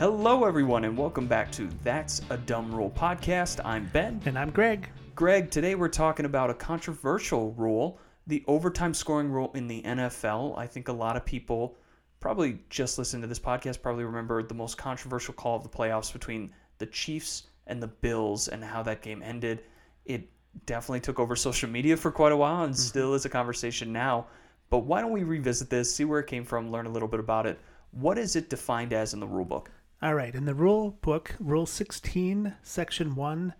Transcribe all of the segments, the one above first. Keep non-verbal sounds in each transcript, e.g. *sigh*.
Hello, everyone, and welcome back to That's a Dumb Rule podcast. I'm Ben. And I'm Greg. Greg, today we're talking about a controversial rule, the overtime scoring rule in the NFL. I think a lot of people probably just listened to this podcast probably remember the most controversial call of the playoffs between the Chiefs and the Bills and how that game ended. It definitely took over *laughs* social media for quite a while and mm-hmm. still is a conversation now. But why don't we revisit this, see where it came from, learn a little bit about it? What is it defined as in the rule book? All right, in the rule book, Rule 16, Section 1,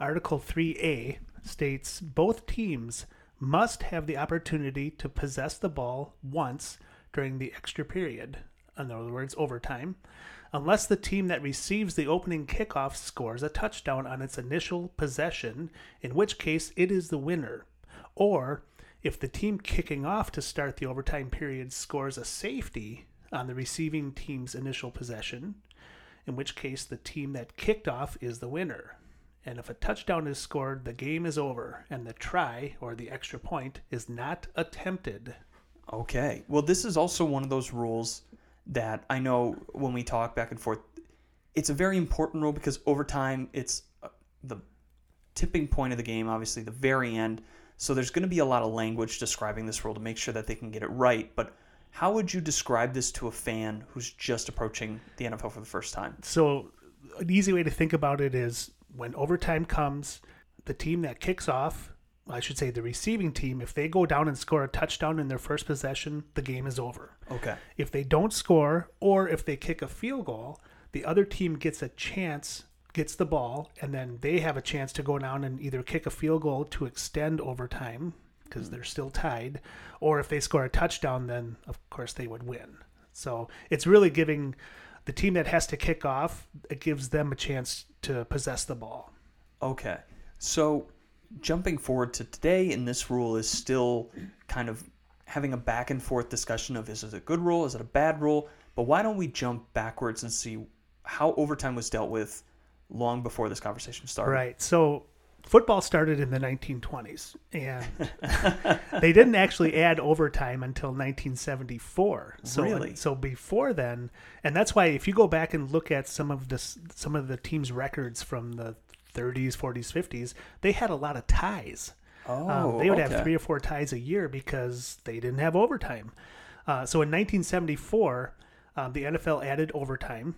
Article 3A states both teams must have the opportunity to possess the ball once during the extra period, in other words, overtime, unless the team that receives the opening kickoff scores a touchdown on its initial possession, in which case it is the winner, or if the team kicking off to start the overtime period scores a safety on the receiving team's initial possession, in which case the team that kicked off is the winner. And if a touchdown is scored, the game is over, and the try or the extra point is not attempted. Okay. Well, this is also one of those rules that I know when we talk back and forth, it's a very important rule because over time, it's uh, the tipping point of the game, obviously, the very end. So there's going to be a lot of language describing this rule to make sure that they can get it right. But how would you describe this to a fan who's just approaching the NFL for the first time? So, an easy way to think about it is when overtime comes, the team that kicks off, I should say the receiving team, if they go down and score a touchdown in their first possession, the game is over. Okay. If they don't score or if they kick a field goal, the other team gets a chance, gets the ball, and then they have a chance to go down and either kick a field goal to extend overtime because they're still tied. Or if they score a touchdown, then of course they would win. So it's really giving the team that has to kick off, it gives them a chance to possess the ball. Okay. So jumping forward to today, and this rule is still kind of having a back and forth discussion of is it a good rule, is it a bad rule? But why don't we jump backwards and see how overtime was dealt with long before this conversation started? Right. So football started in the 1920s and *laughs* they didn't actually add overtime until 1974 so really? so before then and that's why if you go back and look at some of this some of the team's records from the 30s 40s 50s they had a lot of ties oh, um, they would okay. have three or four ties a year because they didn't have overtime uh, so in 1974 um, the nfl added overtime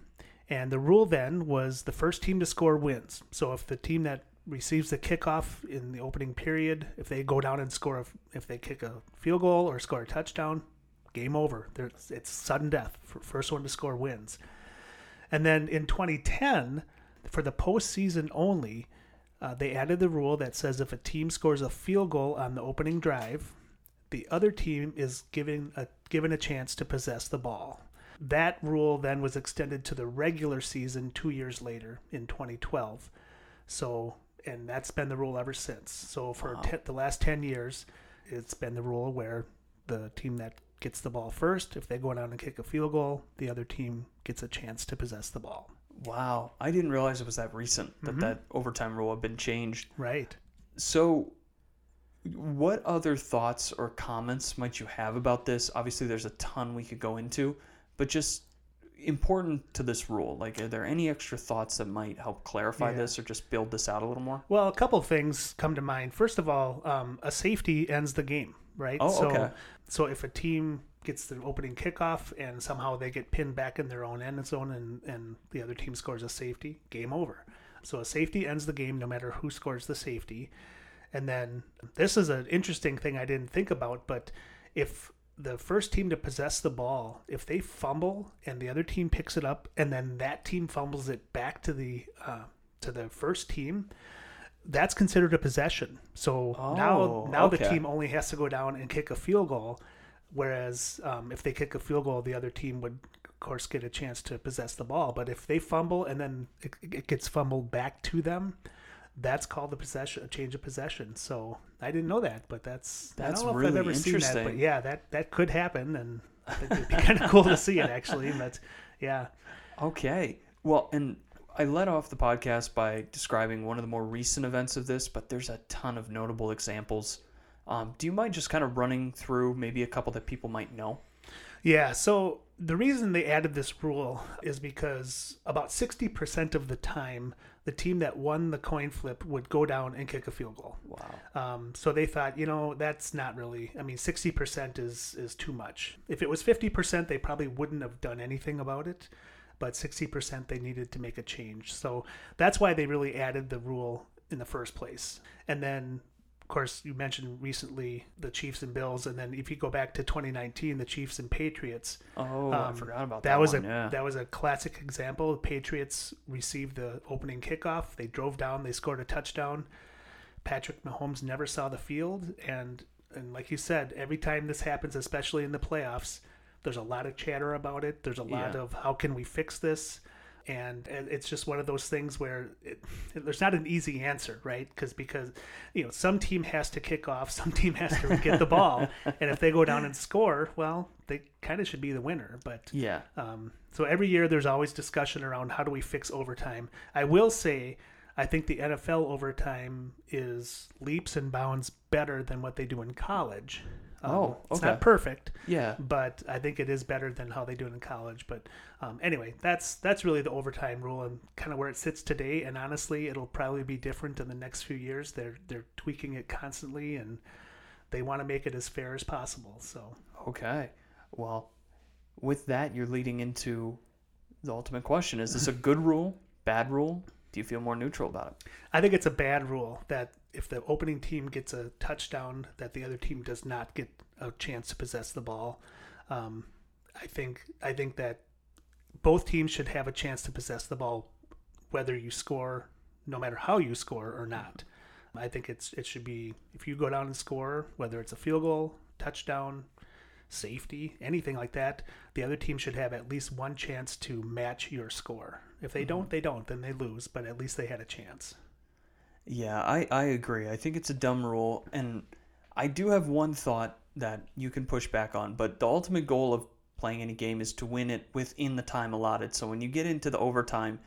and the rule then was the first team to score wins. So if the team that receives the kickoff in the opening period. If they go down and score, a, if they kick a field goal or score a touchdown, game over. There's, it's sudden death. First one to score wins. And then in 2010, for the postseason only, uh, they added the rule that says if a team scores a field goal on the opening drive, the other team is given a given a chance to possess the ball. That rule then was extended to the regular season two years later in 2012. So and that's been the rule ever since. So for wow. te- the last ten years, it's been the rule where the team that gets the ball first, if they go down and kick a field goal, the other team gets a chance to possess the ball. Wow, I didn't realize it was that recent that mm-hmm. that overtime rule had been changed. Right. So, what other thoughts or comments might you have about this? Obviously, there's a ton we could go into, but just important to this rule? Like, are there any extra thoughts that might help clarify yeah. this or just build this out a little more? Well, a couple things come to mind. First of all, um, a safety ends the game, right? Oh, so, okay. So if a team gets the opening kickoff and somehow they get pinned back in their own end zone and, and the other team scores a safety, game over. So a safety ends the game no matter who scores the safety. And then this is an interesting thing I didn't think about, but if the first team to possess the ball, if they fumble and the other team picks it up, and then that team fumbles it back to the uh, to the first team, that's considered a possession. So oh, now now okay. the team only has to go down and kick a field goal, whereas um, if they kick a field goal, the other team would of course get a chance to possess the ball. But if they fumble and then it, it gets fumbled back to them, that's called the possession, a change of possession. So I didn't know that, but that's that's I don't know really if I've ever interesting. seen that, but yeah, that that could happen, and it'd be *laughs* kind of cool to see it actually. But yeah, okay. Well, and I led off the podcast by describing one of the more recent events of this, but there's a ton of notable examples. Um, do you mind just kind of running through maybe a couple that people might know? Yeah. So the reason they added this rule is because about 60% of the time, the team that won the coin flip would go down and kick a field goal. Wow. Um, so they thought, you know, that's not really. I mean, 60% is is too much. If it was 50%, they probably wouldn't have done anything about it. But 60% they needed to make a change. So that's why they really added the rule in the first place. And then of course, you mentioned recently the Chiefs and Bills, and then if you go back to 2019, the Chiefs and Patriots. Oh, I um, forgot about that. That was one, a yeah. that was a classic example. The Patriots received the opening kickoff. They drove down. They scored a touchdown. Patrick Mahomes never saw the field, and and like you said, every time this happens, especially in the playoffs, there's a lot of chatter about it. There's a lot Yeah. of how can we fix this, and it's just one of those things where it, there's not an easy answer, right? Because because you know some team has to kick off, some team has to get the ball, *laughs* and if they go down and score, well, they kind of should be the winner. But yeah. um, so every year there's always discussion around how do we fix overtime. I will say I think the NFL overtime is leaps and bounds better than what they do in college. Um, Oh, it's not perfect, Yeah. but I think it is better than how they do it in college. But um, anyway, that's that's really the overtime rule and kind of where it sits today. And honestly, it'll probably be different in the next few years. They're they're tweaking it constantly, and they want to make it as fair as possible. So Okay. Well, with that, you're leading into the ultimate question: Is this a good rule? Bad rule? Do you feel more neutral about it? I think it's a bad rule that if the opening team gets a touchdown, that the other team does not get a chance to possess the ball. Um, I think I think that both teams should have a chance to possess the ball, whether you score, no matter how you score or not. I think it's it should be if you go down and score, whether it's a field goal, touchdown, safety, anything like that, the other team should have at least one chance to match your score. If they don't, they don't, then they lose, but at least they had a chance. Yeah, I, I agree. I think it's a dumb rule, and I do have one thought that you can push back on. But the ultimate goal of playing any game is to win it within the time allotted. So when you get into the overtime,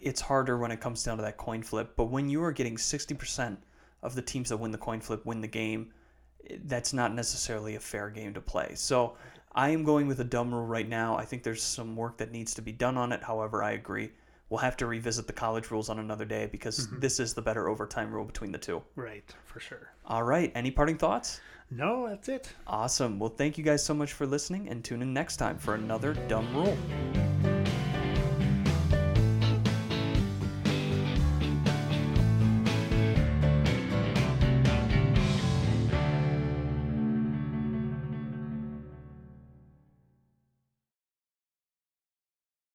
it's harder when it comes down to that coin flip. But when you are getting 60% of the teams that win the coin flip win the game, that's not necessarily a fair game to play. So I am going with a dumb rule right now. I think there's some work that needs to be done on it. However, I agree. We'll have to revisit the college rules on another day because mm-hmm. this is the better overtime rule between the two. Right, for sure. All right. Any parting thoughts? No, that's it. Awesome. Well, thank you guys so much for listening and tune in next time for another dumb rule.